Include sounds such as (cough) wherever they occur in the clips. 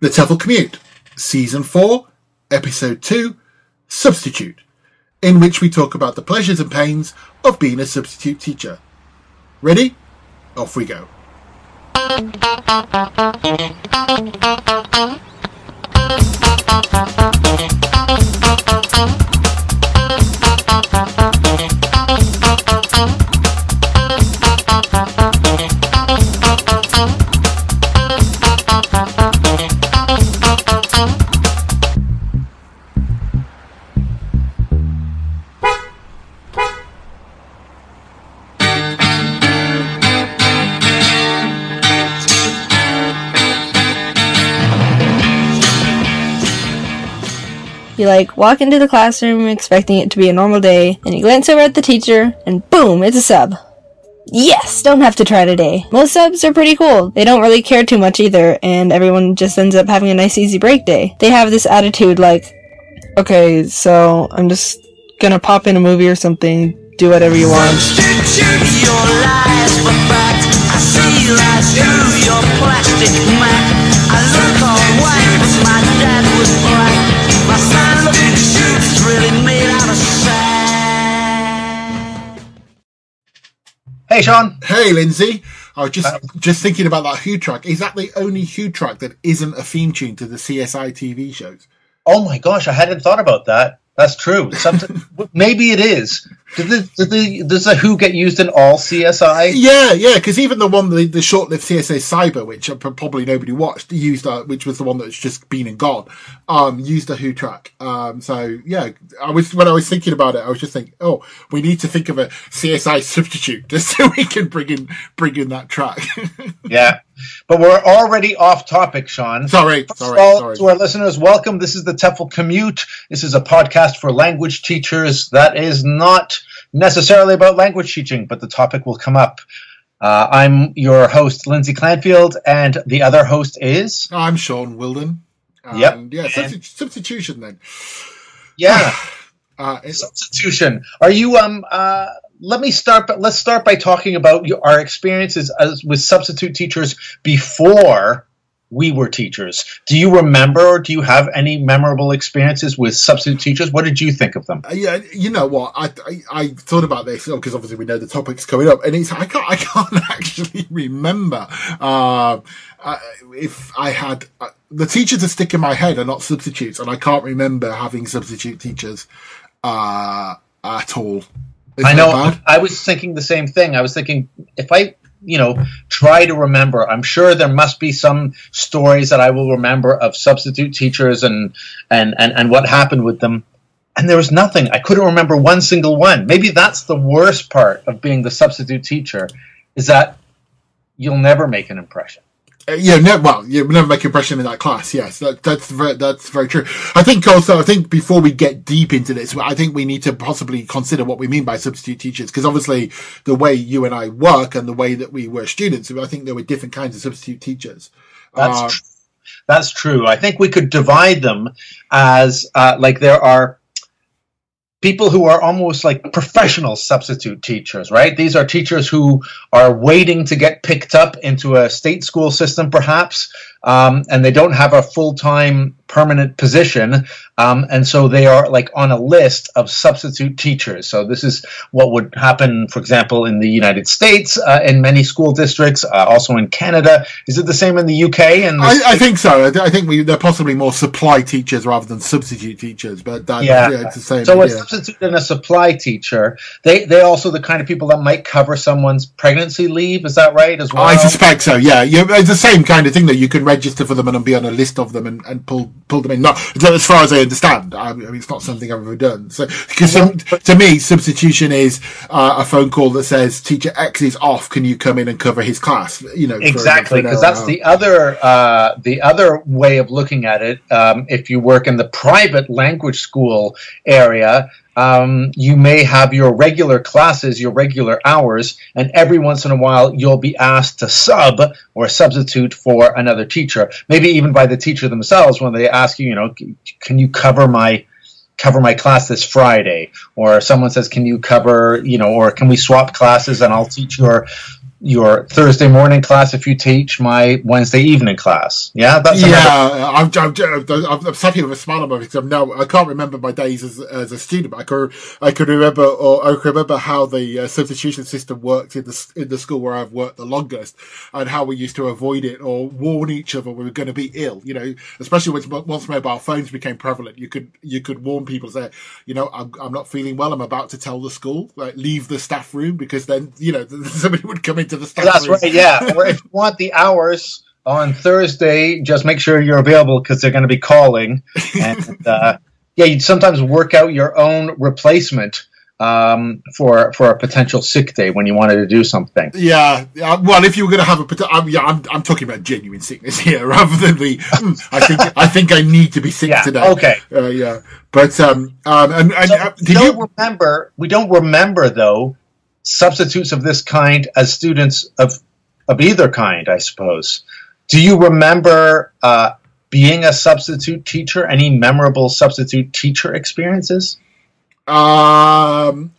The TEFL Commute, Season 4, Episode 2, Substitute, in which we talk about the pleasures and pains of being a substitute teacher. Ready? Off we go. Like walk into the classroom expecting it to be a normal day, and you glance over at the teacher, and boom, it's a sub. Yes, don't have to try today. Most subs are pretty cool. They don't really care too much either, and everyone just ends up having a nice easy break day. They have this attitude like, okay, so I'm just gonna pop in a movie or something, do whatever you want. I look but my dad was black. My fine looking suit's really made out of sand. Hey, Sean. Hey, Lindsay. I was just Uh, just thinking about that Who track. Is that the only Who track that isn't a theme tune to the CSI TV shows? Oh my gosh, I hadn't thought about that. That's true. Something, (laughs) maybe it is. Did the, did the does the Who get used in all CSI? Yeah, yeah, because even the one, the, the short-lived CSA Cyber, which uh, probably nobody watched, used, uh, which was the one that's just been and gone, um, used a Who track. Um, so yeah, I was when I was thinking about it, I was just thinking, oh, we need to think of a CSI (laughs) substitute just (laughs) so we can bring in bring in that track. (laughs) Yeah, but we're already off topic, Sean. sorry, First sorry, all, sorry. to our listeners, welcome. This is the TEFL Commute. This is a podcast for language teachers that is not necessarily about language teaching, but the topic will come up. Uh, I'm your host, Lindsay Clanfield, and the other host is. I'm Sean Wilden. And Yep. Yeah, substitu- substitution then. (sighs) Yeah. Uh, substitution. Are you um uh let me start but let's start by talking about your, our experiences as with substitute teachers before we were teachers. Do you remember or do you have any memorable experiences with substitute teachers? What did you think of them? Uh, yeah, you know what? I, I I thought about this because obviously we know the topic's coming up, and it's I can't I can't (laughs) actually remember uh, uh, if I had uh, the teachers that stick in my head are not substitutes, and I can't remember having substitute teachers uh, at all. Is I know? I was thinking the same thing. I was thinking if I you know try to remember. I'm sure there must be some stories that i will remember of substitute teachers and and and, and what happened with them. And there was nothing. I couldn't remember one single one. Maybe that's the worst part of being the substitute teacher is that you'll never make an impression Uh, yeah, no, well, you never make an impression in that class. Yes, that, that's very, that's very true. I think also, I think before we get deep into this, I think we need to possibly consider what we mean by substitute teachers, because obviously the way you and I work and the way that we were students, I think there were different kinds of substitute teachers. That's Uh, tr- that's true. I think we could divide them as uh, like there are people who are almost like professional substitute teachers, right? These are teachers who are waiting to get picked up into a state school system, perhaps, um, and they don't have a full time permanent position, um, and so they are like on a list of substitute teachers. So this is what would happen, for example, in the United States, uh, in many school districts, uh, also in Canada. Is it the same in the UK? And I, I think so. I, th- I think we, they're possibly more supply teachers rather than substitute teachers, but that, Yeah. yeah. it's the same So a idea. substitute and a supply teacher, they they also the kind of people that might cover someone's pregnancy leave. Is that right as well? I suspect so. Yeah, you, it's the same kind of thing that you can register for them and be on a list of them and, and pull pull them in. Not as far as I understand. I mean, it's not something I've ever done. So, because to me, substitution is uh, a phone call that says teacher X is off. Can you come in and cover his class? You know, exactly because that's the other uh, the other way of looking at it. Um, if you work in the private language school area. Um, you may have your regular classes, your regular hours, and every once in a while you'll be asked to sub or substitute for another teacher, maybe even by the teacher themselves when they ask you, you know, can you cover my cover my class this Friday? Or someone says, can you cover, you know, or can we swap classes and I'll teach your your Thursday morning class if you teach my Wednesday evening class. Yeah, that's yeah, I'm, I'm, I'm, I'm sat here with a smile on my face. I'm now, I can't remember my days as, as a student, but I could, I could remember, or I could remember how the uh, substitution system worked in the in the school where I've worked the longest, and how we used to avoid it or warn each other we were going to be ill. You know, especially once once mobile phones became prevalent, you could you could warn people say, you know, I'm, I'm not feeling well. I'm about to tell the school, like leave the staff room because then you know (laughs) somebody would come into the staff That's room. right. Yeah. or if you want the hours on Thursday, just make sure you're available because they're going to be calling. And uh, yeah, you'd sometimes work out your own replacement um, for for a potential sick day when you wanted to do something. Yeah, yeah, well, if you were going to have a, parti- I'm, yeah, I'm, I'm talking about genuine sickness (laughs) here, rather than the. "Hmm, I think I think I need to be sick Yeah, today. okay. Uh, yeah, but um, um, and, and So uh, we did don't you? remember? We don't remember though substitutes of this kind as students of of either kind. I suppose. Do you remember uh, being a substitute teacher? Any memorable substitute teacher experiences? Um,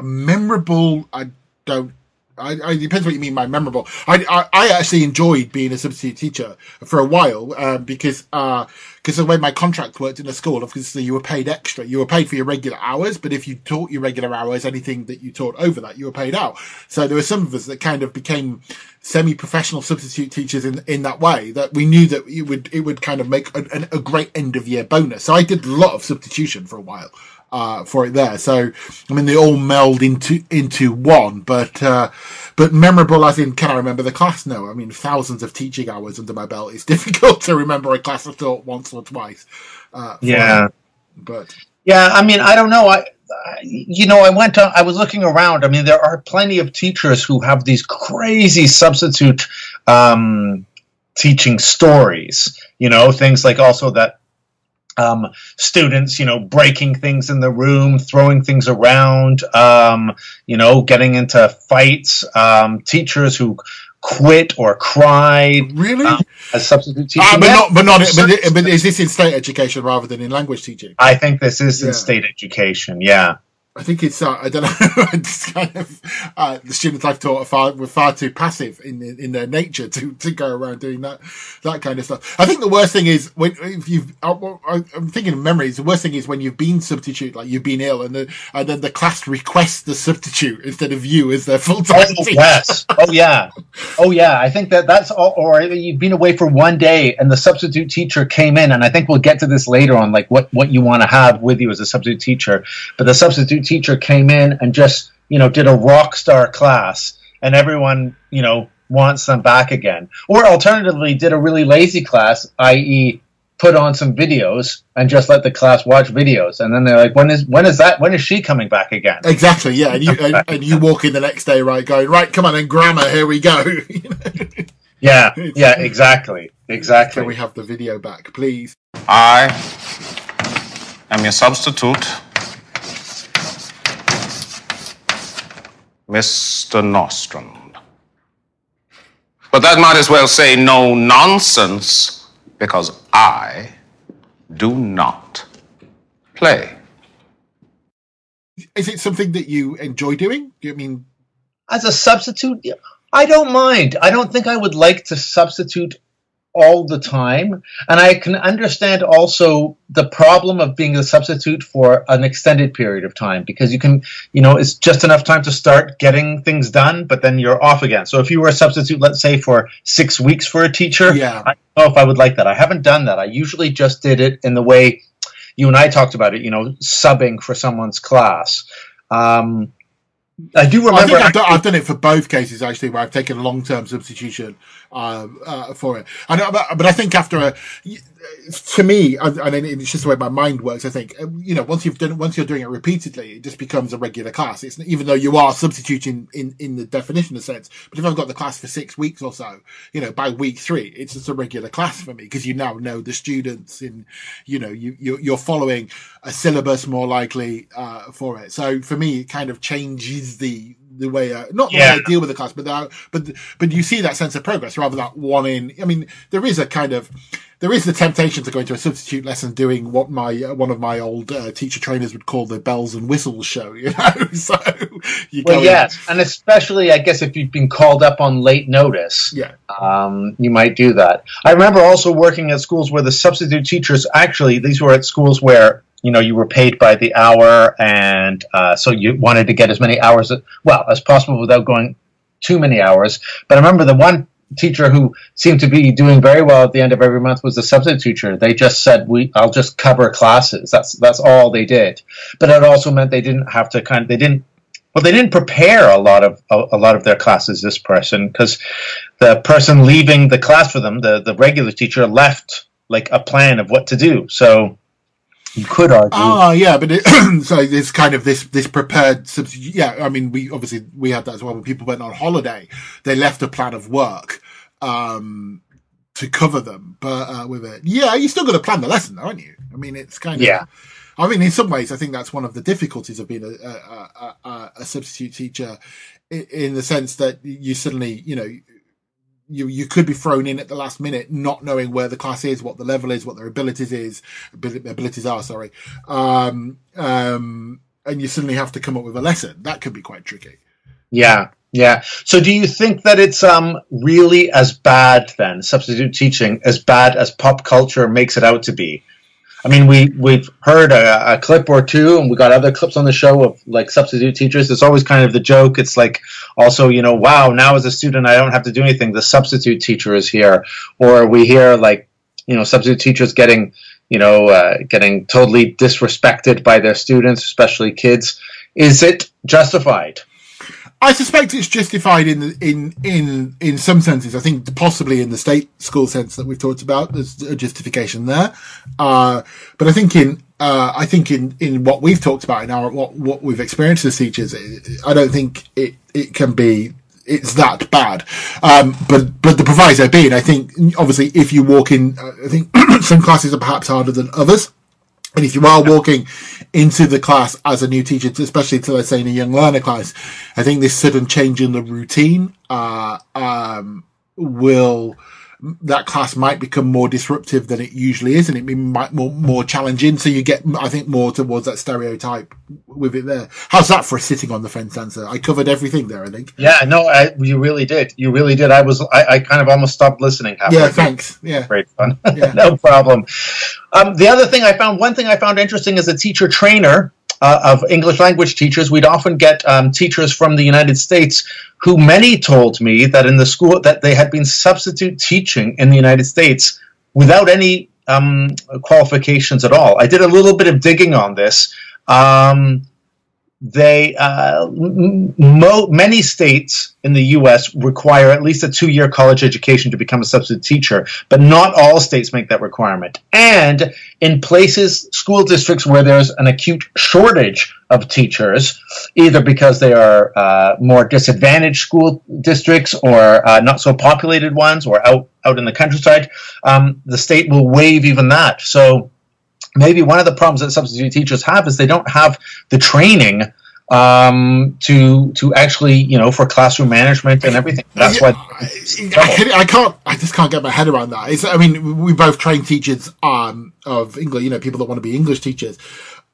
memorable. I don't. I, I it depends what you mean by memorable. I, I I actually enjoyed being a substitute teacher for a while um, because because the way my contract worked in the school, obviously you were paid extra. You were paid for your regular hours, but if you taught your regular hours, anything that you taught over that, you were paid out. So there were some of us that kind of became semi-professional substitute teachers in in that way that we knew that it would it would kind of make a, a great end of year bonus. So I did a lot of substitution for a while uh, for it there. So I mean, they all meld into into one, but uh, but memorable as in can I remember the class? No, I mean thousands of teaching hours under my belt. It's (laughs) difficult to remember a class I've taught once or twice. Uh, Yeah. it. but Yeah, I mean, I don't know. I, I you know, I went. On, I was looking around. I mean, there are plenty of teachers who have these crazy substitute um, teaching stories. You know, things like also that um, students, you know, breaking things in the room, throwing things around, um, you know, getting into fights. Um, teachers who quit or cried really, um, as substitute. Ah, but not but not but, but is this in state education rather than in language teaching? I think this is in state education. Yeah. I think it's uh, I don't know. (laughs) it's kind of uh, the students I've taught are far were far too passive in in their nature to, to go around doing that that kind of stuff. I think the worst thing is when if you've I, I'm thinking of memories. The worst thing is when you've been substitute, like you've been ill, and the, and then the class requests the substitute instead of you as their full time Oh, yes. Oh yeah. Oh yeah. I think that that's all. Or you've been away for one day, and the substitute teacher came in, and I think we'll get to this later on, like what what you want to have with you as a substitute teacher. But the substitute teacher came in and just you know did a rock star class, and everyone you know wants them back again. Or alternatively, did a really lazy class, i.e. Put on some videos and just let the class watch videos, and then they're like, "When is when is that? When is she coming back again?" Exactly, yeah, and you (laughs) and, and you walk in the next day, right, going right, come on, and grammar, here we go. (laughs) Yeah, (laughs) yeah, exactly, exactly. Can we have the video back, please? I am your substitute, Mr. Nostrum. But that might as well say no nonsense, because I do not play. Is it something that you enjoy doing? Do you mean As a substitute, I don't mind. I don't think I would like to substitute all the time. And I can understand also the problem of being a substitute for an extended period of time because you can, you know, it's just enough time to start getting things done, but then you're off again. So if you were a substitute, let's say for six weeks for a teacher, Yeah. I don't know if I would like that. I haven't done that. I usually just did it in the way you and I talked about it, you know, subbing for someone's class. Um, I do I remember. think I've done, I've done it for both cases actually, where I've taken a long term substitution um, uh, for it. And uh, but I think after a, to me, and it's just the way my mind works. I think uh, you know once you've done once you're doing it repeatedly, it just becomes a regular class. It's even though you are substituting in in the definition of sense. But if I've got the class for six weeks or so, you know, by week three, it's just a regular class for me because you now know the students in, you know you you're, you're following a syllabus more likely uh, for it. So for me, it kind of changes the the way I, not the Yeah. way I deal with the class, but that, but but you see that sense of progress rather than one in. I mean, there is a kind of there is the temptation to go into a substitute lesson doing what my uh, one of my old uh, teacher trainers would call the bells and whistles show. (laughs) You know, so you go Well, yes, and especially I guess if you've been called up on late notice, yeah, um, you might do that. I remember also working at schools where the substitute teachers actually these were at schools where you know you were paid by the hour, and uh, so you wanted to get as many hours as, well as possible without going too many hours. But I remember the one teacher who seemed to be doing very well at the end of every month was the substitute teacher. They just said, "We, I'll just cover classes." That's that's all they did. But it also meant they didn't have to kind of they didn't well they didn't prepare a lot of a, a lot of their classes. This person because the person leaving the class for them, the the regular teacher, left like a plan of what to do. So you could argue. Ah, yeah, but it, (clears throat) so it's kind of this this prepared substitute. Yeah, I mean, we obviously we had that as well. When people went on holiday, they left a plan of work um, to cover them. But uh, with it, yeah, you still got to plan the lesson, though, aren't you? I mean, it's kind of Yeah. I mean, in some ways, I think that's one of the difficulties of being a, a, a, a, substitute teacher, in the sense that you suddenly, you know, you you could be thrown in at the last minute, not knowing where the class is, what the level is, what their abilities is, abilities are. Sorry, um, um, and you suddenly have to come up with a lesson. That could be quite tricky. Yeah, yeah. So do you think that it's um really as bad then substitute teaching as bad as pop culture makes it out to be? I mean, we we've heard a, a clip or two, and we got other clips on the show of like substitute teachers. It's always kind of the joke. It's like also, you know, wow, now as a student, I don't have to do anything. The substitute teacher is here, or we hear like, you know, substitute teachers getting, you know, uh, getting totally disrespected by their students, especially kids. Is it justified? I suspect it's justified in in in in some senses. I think possibly in the state school sense that we've talked about, there's a justification there. Uh, but I think in uh, I think in in what we've talked about in our what what we've experienced as teachers, I don't think it it can be it's that bad. Um, but but the proviso being, I think obviously if you walk in, uh, I think (clears throat) some classes are perhaps harder than others. And if you are walking into the class as a new teacher, especially to let's say in a young learner class, I think this sudden change in the routine uh, um, will that class might become more disruptive than it usually is, and it might more more challenging. So you get, I think, more towards that stereotype with it there. How's that for a sitting on the fence answer? I covered everything there, I think. Yeah, no, I, you really did. You really did. I was, I, I kind of almost stopped listening. Halfway Yeah, thanks. Yeah. Great fun. Yeah. (laughs) no problem. Um, the other thing I found, one thing I found interesting as a teacher trainer uh, of English language teachers, we'd often get um, teachers from the United States who many told me that in the school that they had been substitute teaching in the United States without any um, qualifications at all. I did a little bit of digging on this. Um, they uh, mo- many states in the U.S. require at least a two-year college education to become a substitute teacher, but not all states make that requirement. And in places, school districts where there's an acute shortage of teachers, either because they are uh, more disadvantaged school districts or uh, not so populated ones, or out out in the countryside, um, the state will waive even that. So maybe one of the problems that substitute teachers have is they don't have the training um, to to actually you know for classroom management and everything. That's why. I, I can't. I just can't get my head around that. It's, I mean, we both train teachers um, of English. You know, people that want to be English teachers,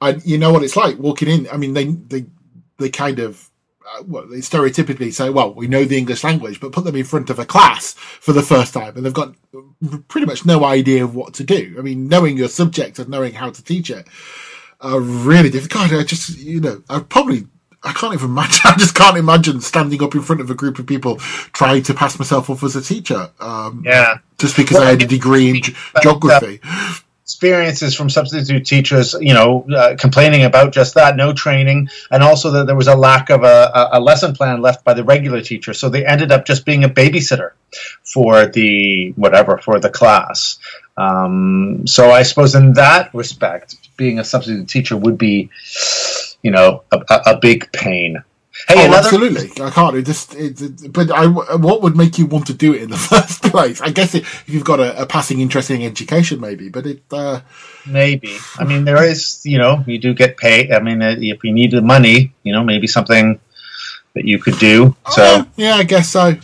and you know what it's like walking in. I mean, they they they kind of. Uh, well, they stereotypically say, "Well, we know the English language," but put them in front of a class for the first time, and they've got pretty much no idea of what to do. I mean, knowing your subject and knowing how to teach it, are really difficult. God, I just, you know, I probably I can't even imagine. (laughs) I just can't imagine standing up in front of a group of people trying to pass myself off as a teacher. Um, Yeah. Just because I had a degree in ge- geography. Experiences from substitute teachers, you know, uh, complaining about just that, no training, and also that there was a lack of a, a- lesson plan left by the regular teacher. So they ended up just being a babysitter for the whatever for the class. Um, so I suppose in that respect, being a substitute teacher would be, you know, a, a big pain. Hey, Oh, another absolutely. I can't. It just, it, it- but I, what would make you want to do it in the (laughs) first place? I guess it, if you've got a, a passing interest in education, maybe, but it, uh, Maybe. I mean, there is, you know, you do get paid. I mean, uh, if you need the money, you know, maybe something that you could do. So, oh, yeah, I guess so.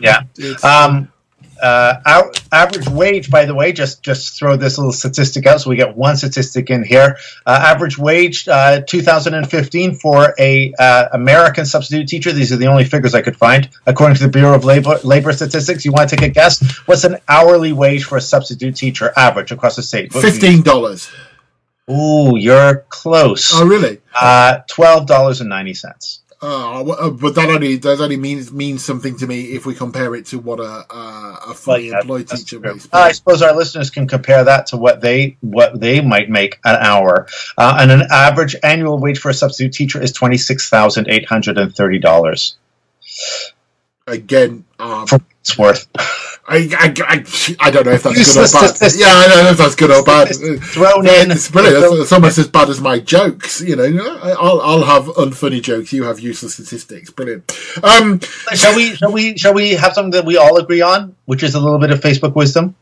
yeah. Um, uh, our average wage, by the way, just just throw this little statistic out, so we get one statistic in here. Uh, average wage, uh, 2015 for a uh, American substitute teacher. These are the only figures I could find, according to the Bureau of Labor Labor Statistics. You want to take a guess? What's an hourly wage for a substitute teacher average across the state? Fifteen dollars. Ooh, you're close. Oh, really? Uh, twelve dollars and ninety cents. Uh, uh, but that only that only means means something to me if we compare it to what a a, a fully employed teacher makes. I suppose our listeners can compare that to what they what they might make an hour. Uh, and an average annual wage for a substitute teacher is twenty six thousand eight hundred and thirty dollars. Again, um, For it's worth. I, I, I, I don't know if that's Useless good or (laughs) bad. statistics. Yeah, I don't know if that's good or bad. Thrown Yeah, in. It's brilliant. It's, it's almost as bad as my jokes. You know, I'll, I'll have unfunny jokes. You have useless statistics. Brilliant. Um, Shall we? Shall we? Shall we have something that we all agree on, which is a little bit of Facebook wisdom?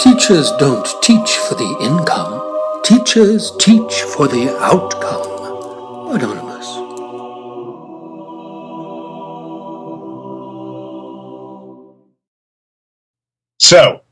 Teachers don't teach for the income. Teachers teach for the outcome. Anonymous. So,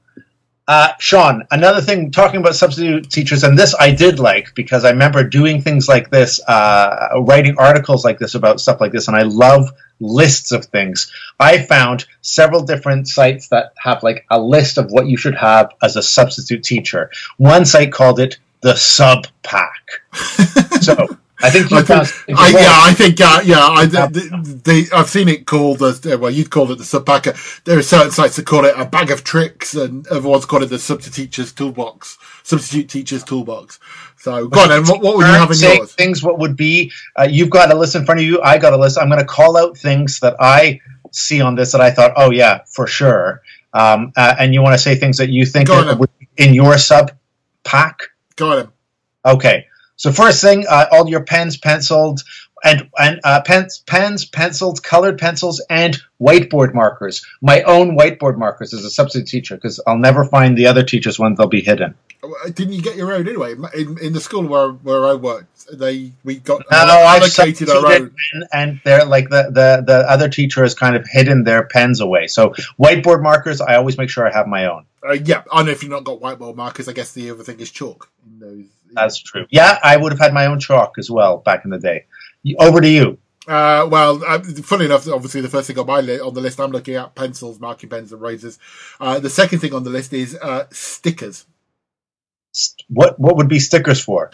uh, Sean, another thing talking about substitute teachers, and this I did like because I remember doing things like this, uh, writing articles like this about stuff like this, and I love lists of things. I found several different sites that have like a list of what you should have as a substitute teacher. One site called it the Sub Pack. (laughs) so I think you I found. think, I, yeah, I think, uh, yeah, I, the, the, I've seen it called as, uh, well, you'd call it the sub packer. There are certain sites that call it a bag of tricks and everyone's called it the substitute teacher's toolbox, substitute teacher's toolbox. So go on then, what, what would you have in yours? Things what would be uh, you've got a list in front of you. I got a list. I'm going to call out things that I see on this that I thought, oh yeah, for sure. Um, uh, and you want to say things that you think Go that would be in your sub pack. Go on. Okay. So first thing, uh, all your pens, penciled, and and uh, pens, pens, pencils, colored pencils, and whiteboard markers. My own whiteboard markers as a substitute teacher because I'll never find the other teachers' ones. They'll be hidden. Uh, Didn't you get your own anyway? In, in the school where, where I worked, they, we got No, I've allocated our own. and they're like the, the the other teacher has kind of hidden their pens away. So whiteboard markers, I always make sure I have my own. Uh, yeah, I know if you've not got whiteboard markers, I guess the other thing is chalk. In those, That's true. Yeah, I would have had my own chalk as well back in the day. Over to you. Uh, well, uh, funny enough, obviously the first thing on my li- on the list I'm looking at pencils, marking pens, and razors. Uh, the second thing on the list is uh, stickers. What what would be stickers for?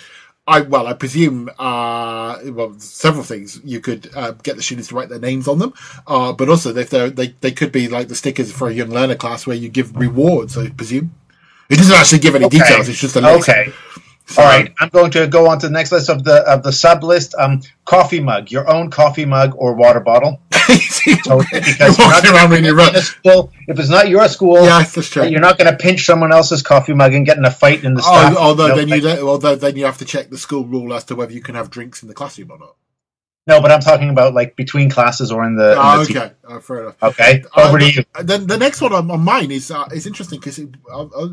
I well, I presume uh, well, several things. You could uh, get the students to write their names on them, uh, but also if they they they could be like the stickers for a young learner class where you give rewards. I presume it doesn't actually give any Okay. details. It's just a list. Okay. All right. I'm going to go on to the next list of the of the sub list. Um, coffee mug, your own coffee mug or water bottle. (laughs) So, because you're not walking around when you run. in a school, if it's not your school, Yeah, that's true. you're not going to pinch someone else's coffee mug and get in a fight in the staff. Oh, although No, then you like- although then you have to check the school rule as to whether you can have drinks in the classroom or not. no, but I'm talking about like between classes or in the. in Oh, the te- okay, uh, fair enough. Okay, Uh, over to you. Then the next one on, on mine is uh, is interesting because uh, uh,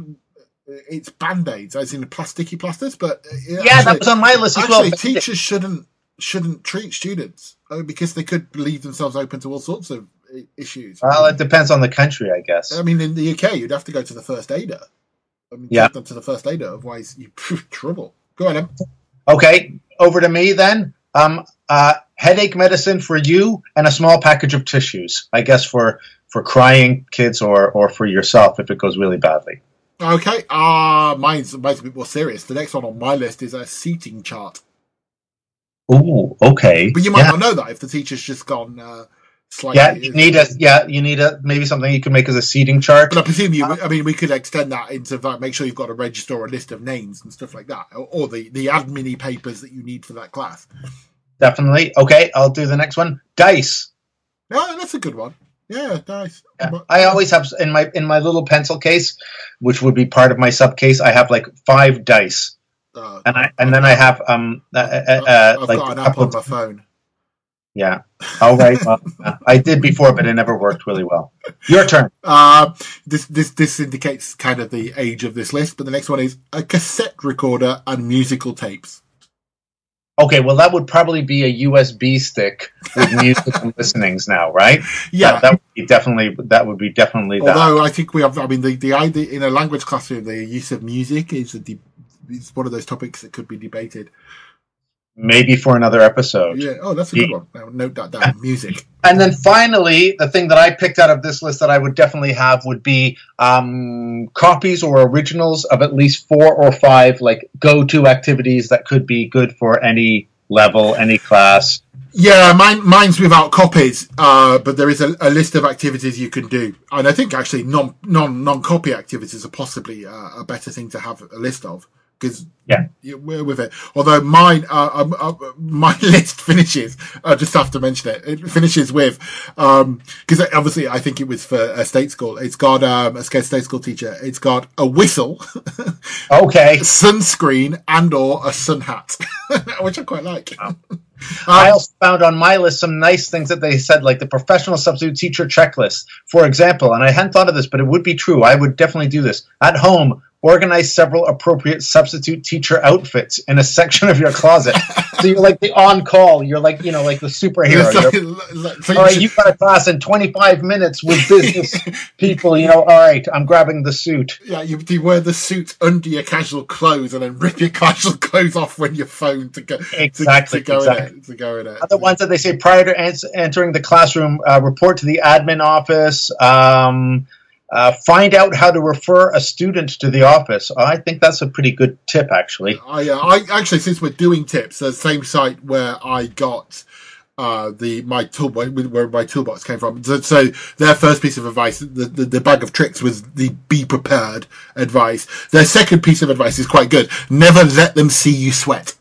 it's band aids, as in the plasticky plasters. But uh, Yeah, actually- that was on my list as actually, well. teachers shouldn't shouldn't treat students uh, because they could leave themselves open to all sorts of issues. Well, it depends on the country, I guess. I mean, in the UK, you'd have to go to the first aider. I mean, Yeah. them to the first aider, otherwise you (laughs) trouble. Go on, Em. Okay, over to me then. Um, uh, headache medicine for you and a small package of tissues. I guess for for crying kids or or for yourself if it goes really badly. Okay, uh, mine's, mine's a bit more serious. The next one on my list is a seating chart. Oh, okay. But you might yeah. not know that if the teacher's just gone uh, slightly. Yeah, you need a yeah, you need a maybe something you can make as a seating chart. But I presume you. I mean, we could extend that into like make sure you've got a register or a list of names and stuff like that, or, or the the admin papers that you need for that class. Definitely. Okay, I'll do the next one. Dice. No, that's a good one. Yeah, nice. Yeah. I always have in my in my little pencil case, which would be part of my sub case. I have like five dice, Uh, and I and then I have um uh, uh, I've like got a an app couple on of my phone. yeah. All right. Well, (laughs) uh, I did before, but it never worked really well. Your turn. Uh, this this this indicates kind of the age of this list. But the next one is a cassette recorder and musical tapes. Okay, well, that would probably be a USB stick with (laughs) music and listenings now, right? Yeah. that, that would be definitely that would be definitely that. Although I think we have, I mean, the, the idea in a language classroom, the use of music is a de- is one of those topics that could be debated. Maybe for another episode. Yeah. Oh, that's a good one. Note that down. Music. And then finally, the thing that I picked out of this list that I would definitely have would be um, copies or originals of at least four or five like go-to activities that could be good for any level, any class. Yeah, mine, mine's without copies, uh, but there is a, a list of activities you can do, and I think actually non non non copy activities are possibly uh, a better thing to have a list of because Yeah. we're with it. Although mine, uh, um, uh, my (laughs) list finishes. I just have to mention it. It finishes with um, because obviously I think it was for a state school. It's got um, a state school teacher. It's got a whistle, Okay. (laughs) sunscreen, and or a sun hat, (laughs) which I quite like. Uh, I also found on my list some nice things that they said, like the professional substitute teacher checklist, for example. And I hadn't thought of this, but it would be true. I would definitely do this at home. Organize several appropriate substitute teacher outfits in a section of your closet. (laughs) so you're like the on call. You're like you know like the (laughs) superhero. Like- (laughs) so you all right, should- you got a class in 25 minutes with business (laughs) people. You know, all right, I'm grabbing the suit. Yeah, you, you wear the suit under your casual clothes and then rip your casual clothes off when you're phoned to go to- Exactly, to, go exactly. in it. To go in it. Other ones that they say prior to ans- entering the classroom, uh, report to the admin office. Um, uh, find out how to refer a student to the office. I think that's a pretty good tip, actually. I, uh, I actually, since we're doing tips, the same site where I got uh, the my tool where my toolbox came from. So, so their first piece of advice, the, the the bag of tricks, was the be prepared advice. Their second piece of advice is quite good. Never let them see you sweat.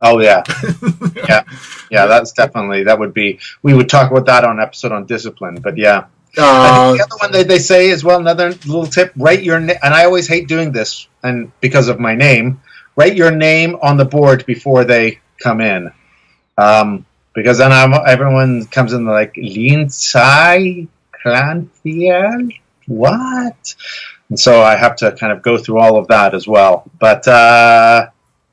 Oh yeah, (laughs) yeah, yeah. That's definitely that would be. We would talk about that on episode on discipline, but yeah. Uh, the other one that they say as well, another little tip: write your na- and I always hate doing this, and because of my name, write your name on the board before they come in, um, because then I'm, everyone comes in like Lindsay Clanfield, what? And so I have to kind of go through all of that as well. But uh,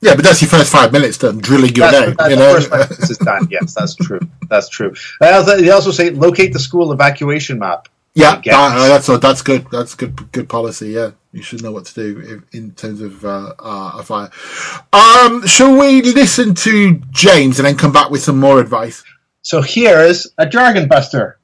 yeah, but that's your first five minutes done drilling your that's, name. that's you know, first one. This is done. Yes, that's true. That's true. They also, say locate the school evacuation map. Yeah, that- that's that's good. That's good. Good policy. Yeah, you should know what to do if, in terms of uh, uh, a fire. Um, shall we listen to James and then come back with some more advice? So here's a jargon buster.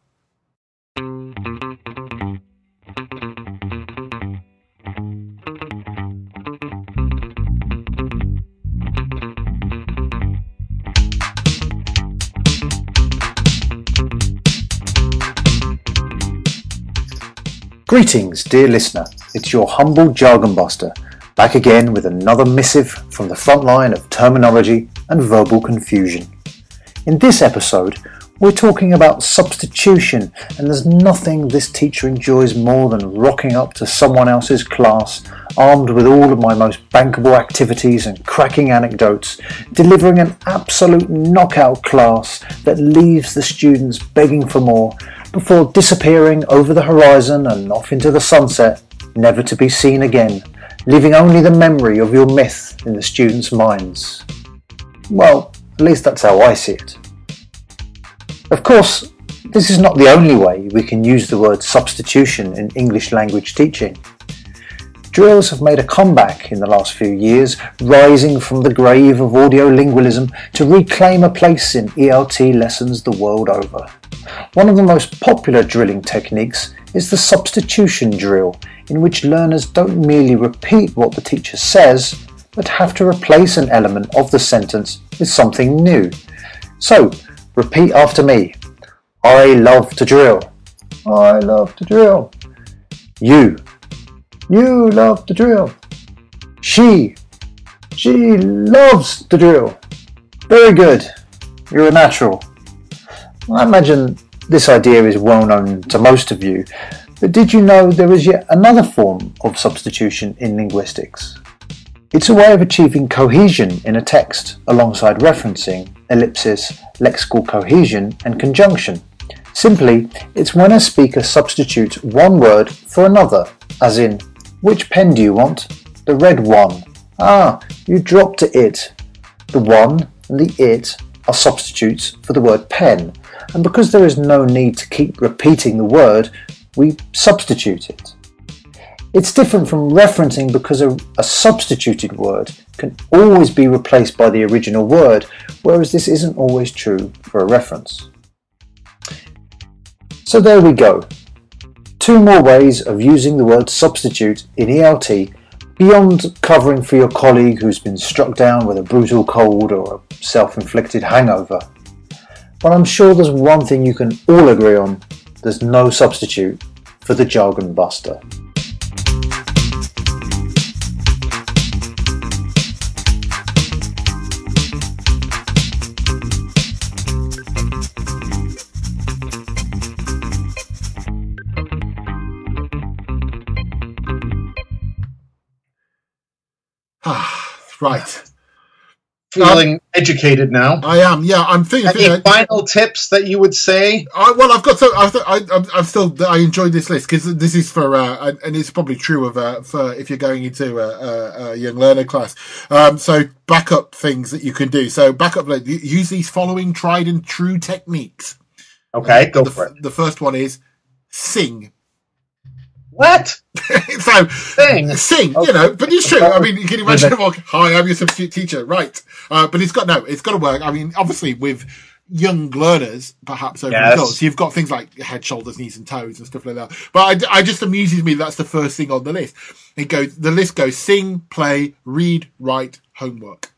Greetings, dear listener. It's your humble jargon buster, back again with another missive from the front line of terminology and verbal confusion. In this episode, we're talking about substitution, and there's nothing this teacher enjoys more than rocking up to someone else's class, armed with all of my most bankable activities and cracking anecdotes, delivering an absolute knockout class that leaves the students begging for more before disappearing over the horizon and off into the sunset, never to be seen again, leaving only the memory of your myth in the students' minds. Well, at least that's how I see it. Of course, this is not the only way we can use the word substitution in English language teaching. Drills have made a comeback in the last few years, rising from the grave of audiolingualism to reclaim a place in ELT lessons the world over. One of the most popular drilling techniques is the substitution drill, in which learners don't merely repeat what the teacher says, but have to replace an element of the sentence with something new. So, repeat after me. I love to drill. I love to drill. You. You love the drill. She. She loves the drill. Very good. You're a natural. I imagine this idea is well known to most of you, but did you know there is yet another form of substitution in linguistics? It's a way of achieving cohesion in a text alongside referencing, ellipsis, lexical cohesion, and conjunction. Simply, it's when a speaker substitutes one word for another, as in, which pen do you want? The red one. Ah, you dropped it. The one and the it are substitutes for the word pen, and because there is no need to keep repeating the word, we substitute it. It's different from referencing because a, a, substituted word can always be replaced by the original word, whereas this isn't always true for a reference. So there we go. Two more ways of using the word substitute in ELT beyond covering for your colleague who's been struck down with a brutal cold or a self inflicted hangover. But I'm sure there's one thing you can all agree on there's no substitute for the jargon buster. Right. Feeling educated now. I am. Yeah, I'm thinking. Any thinking- final tips that you would say? I, well, I've got so I've, I, I'm- I'm still I enjoyed this list because this is for uh, and, and it's probably true of uh, for if you're going into a, a, a young learner class. Um, so backup things that you can do. So backup like, use these following tried and true techniques. Okay, go the, for it. The first one is sing. What? (laughs) so Thing. sing, you know, but it's true. I mean, you can imagine, well, hi, I'm your substitute teacher, right? Uh, but it's got no, it's got to work. I mean, obviously, with young learners, perhaps over Yes. adults, you've got things like head, shoulders, knees, and toes and stuff like that. But I, I just amuses me that's the first thing on the list. It goes, the list goes sing, play, read, write, homework,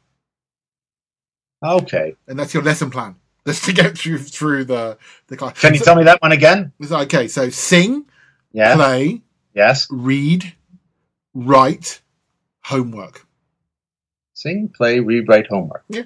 Okay. and that's your lesson plan. (laughs) That's to get through through the the class. Can you So- tell me that one again? okay, so sing, Yeah. play, Yes. read, write, homework. Sing, play, read, write, homework. Yeah.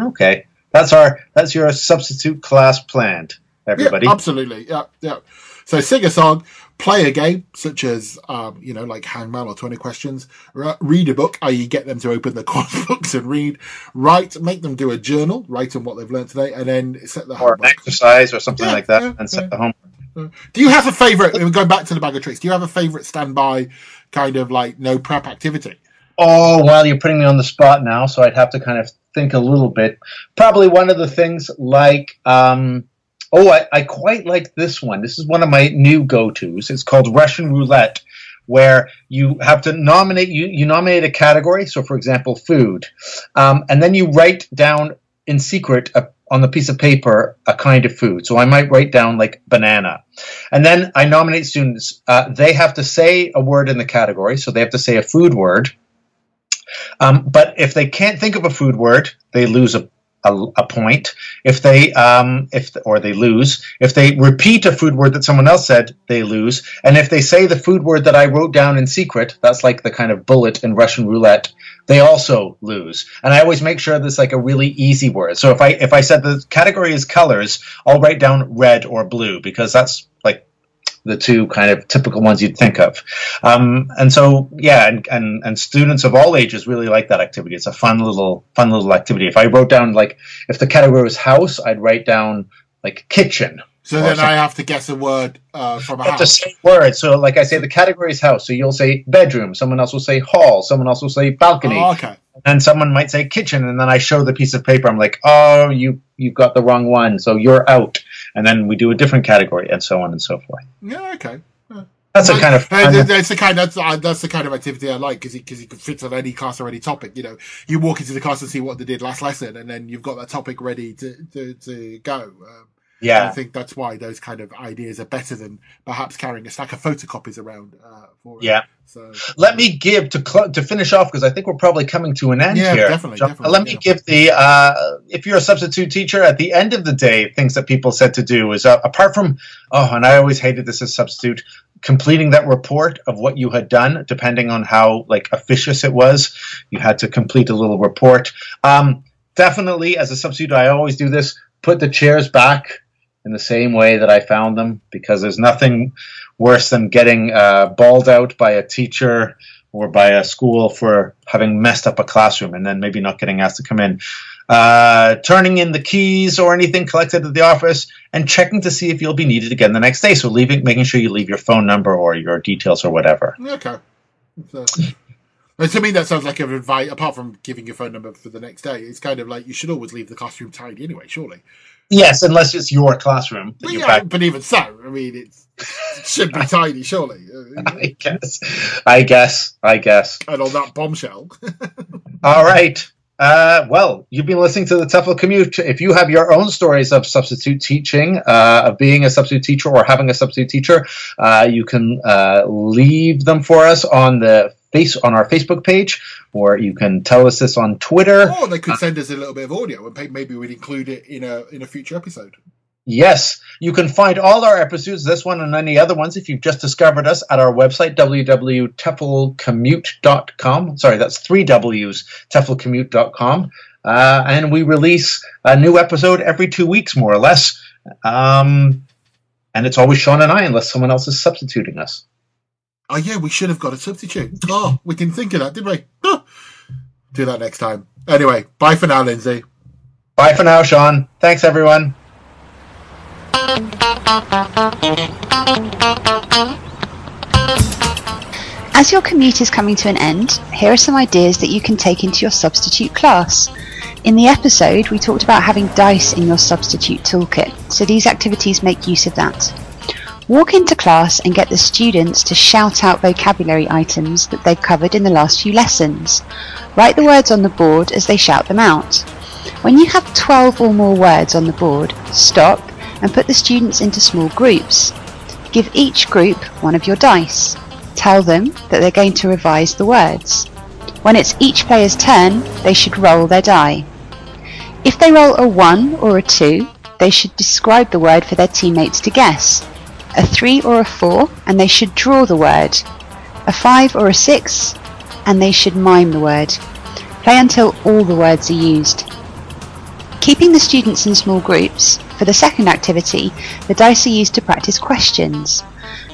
Okay. That's our that's your substitute class planned, everybody. Yeah, absolutely. Yeah, yeah. So sing a song, play a game such as um, you know, like Hangman or Twenty Questions. Re- read a book, i.e., get them to open the (laughs) course books and read. Write, make them do a journal, write on what they've learned today, and then set the or homework. exercise or something Yeah, like that yeah, and set the homework. Do you have a favorite? We're Going back to the bag of tricks, do you have a favorite standby kind of like no prep activity? Oh, well, you're putting me on the spot now, so I'd have to kind of think a little bit. Probably one of the things like, um, oh, I, I quite like this one. This is one of my new go tos. It's called Russian Roulette, where you have to nominate, you, you nominate a category. So, for example, food. Um, and then you write down in secret a, on the piece of paper a kind of food. So I might write down like banana. And then I nominate students. Uh, they have to say a word in the category. So they have to say a food word. Um, but if they can't think of a food word, they lose a, a, a point. If they um, if or they lose. If they repeat a food word that someone else said, they lose. And if they say the food word that I wrote down in secret, that's like the kind of bullet in Russian roulette. They also lose. And I always make sure there's like a really easy word. So if I if I said the category is colors, I'll write down red or blue because that's like the two kind of typical ones you'd think of. Um, and so, yeah, and, and, and students of all ages really like that activity. It's a fun little, fun little activity. If I wrote down, like, if the category was house, I'd write down, like, kitchen. So then something. I have to guess a word uh, from a But the house. same word. So, like I say, the category is house. So you'll say bedroom. Someone else will say hall. Someone else will say balcony. Oh, okay. and someone might say kitchen and then i show the piece of paper i'm like oh you you got the wrong one so you're out and then we do a different category and so on and so forth Yeah, okay. that's a kind of Uh, fun- that- that's the kind that's uh, that's the kind of activity I like because because you can fit on any class or any topic. You know, you walk into the class and see what they did last lesson, and then you've got that topic ready to to, to go. Um, I think that's why those kind of ideas are better than perhaps carrying a stack of photocopies around. Uh, for it. Yeah. So let me give to cl- to finish off because I think we're probably coming to an end Yeah, here. definitely, So, definitely, let me yeah. give the uh, if you're a substitute teacher at the end of the day, things that people said to do is uh, apart from oh, and I always hated this as substitute completing that report of what you had done, depending on how like officious it was, you had to complete a little report. Um, definitely, as a substitute, I always do this: put the chairs back in the same way that I found them, because there's nothing worse than getting uh, bawled out by a teacher or by a school for having messed up a classroom and then maybe not getting asked to come in. Uh, turning in the keys or anything collected at the office and checking to see if you'll be needed again the next day. So leaving, making sure you leave your phone number or your details or whatever. okay. So, to me, that sounds like an advice. Apart from giving your phone number for the next day, it's kind of like you should always leave the classroom tidy anyway. Surely, Yes, unless it's your classroom. that but, you're yeah, back- but even so, I mean, it's, it should be (laughs) tidy. Surely, (laughs) I guess. I guess. I guess. and on that bombshell, (laughs) All right. Uh, well, you've been listening to the TEFL Commute. If you have your own stories of substitute teaching, uh, of being a substitute teacher or having a substitute teacher, uh, you can uh, leave them for us on the face on our Facebook page, or you can tell us this on Twitter. or they could send us a little bit of audio, and maybe we'd include it in a in a future episode. Yes, you can find all our episodes, this one and any other ones, if you've just discovered us at our website, www.teflcommute.com. Sorry, that's three W's, teflcommute.com. Uh, and we release a new episode every two weeks, more or less. Um, and it's always Shaun and I, unless someone else is substituting us. Oh yeah, we should have got a substitute. Oh, we didn't think of that, did we? Huh. Do that next time. Anyway, bye for now, Lindsay. Bye for now, Shaun. Thanks, everyone. As your commute is coming to an end, here are some ideas that you can take into your substitute class. In the episode, we talked about having dice in your substitute toolkit, so these activities make use of that. Walk into class and get the students to shout out vocabulary items that they've covered in the last few lessons. Write the words on the board as they shout them out. When you have 12 or more words on the board, stop and put the students into small groups. Give each group one of your dice. Tell them that they're going to revise the words. When it's each player's turn, they should roll their die. If they roll a 1 or a 2, they should describe the word for their teammates to guess. A 3 or a 4, and they should draw the word. A 5 or a 6, and they should mime the word. Play until all the words are used. Keeping the students in small groups, for the second activity, the dice are used to practice questions.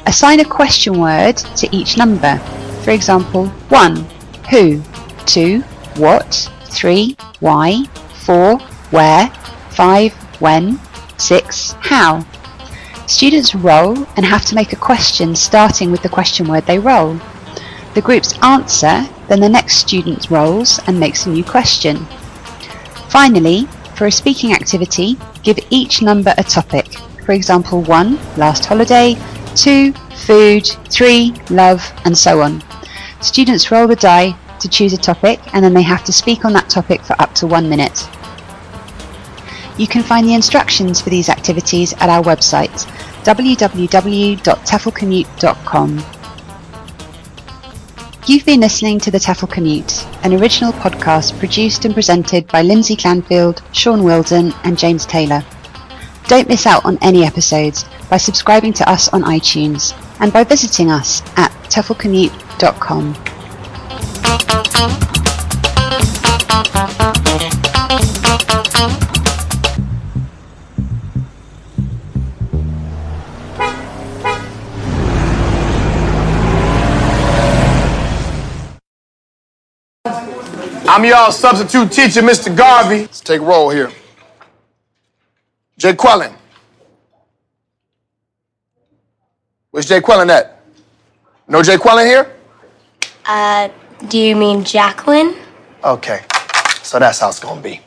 Assign a question word to each number. For example, 1. Who 2. What 3. Why 4. Where 5. When 6. How Students roll and have to make a question starting with the question word they roll. The groups answer, then the next student rolls and makes a new question. Finally, for a speaking activity, give each number a topic. For example, 1. Last holiday 2. Food 3. Love and so on. Students roll the die to choose a topic and then they have to speak on that topic for up to one minute. You can find the instructions for these activities at our website www.teflcommute.com. You've been listening to The TEFL Commute, an original podcast produced and presented by Lindsay Clandfield, Shaun Wilden, and James Taylor. Don't miss out on any episodes by subscribing to us on iTunes and by visiting us at teflcommute.com. I'm y'all substitute teacher, Mr. Garvey. Let's take roll here. Jay Quellen. Where's Jay Quellen at? No Jay Quellen here? Uh, do you mean Jacqueline? Okay. So that's how it's gonna be.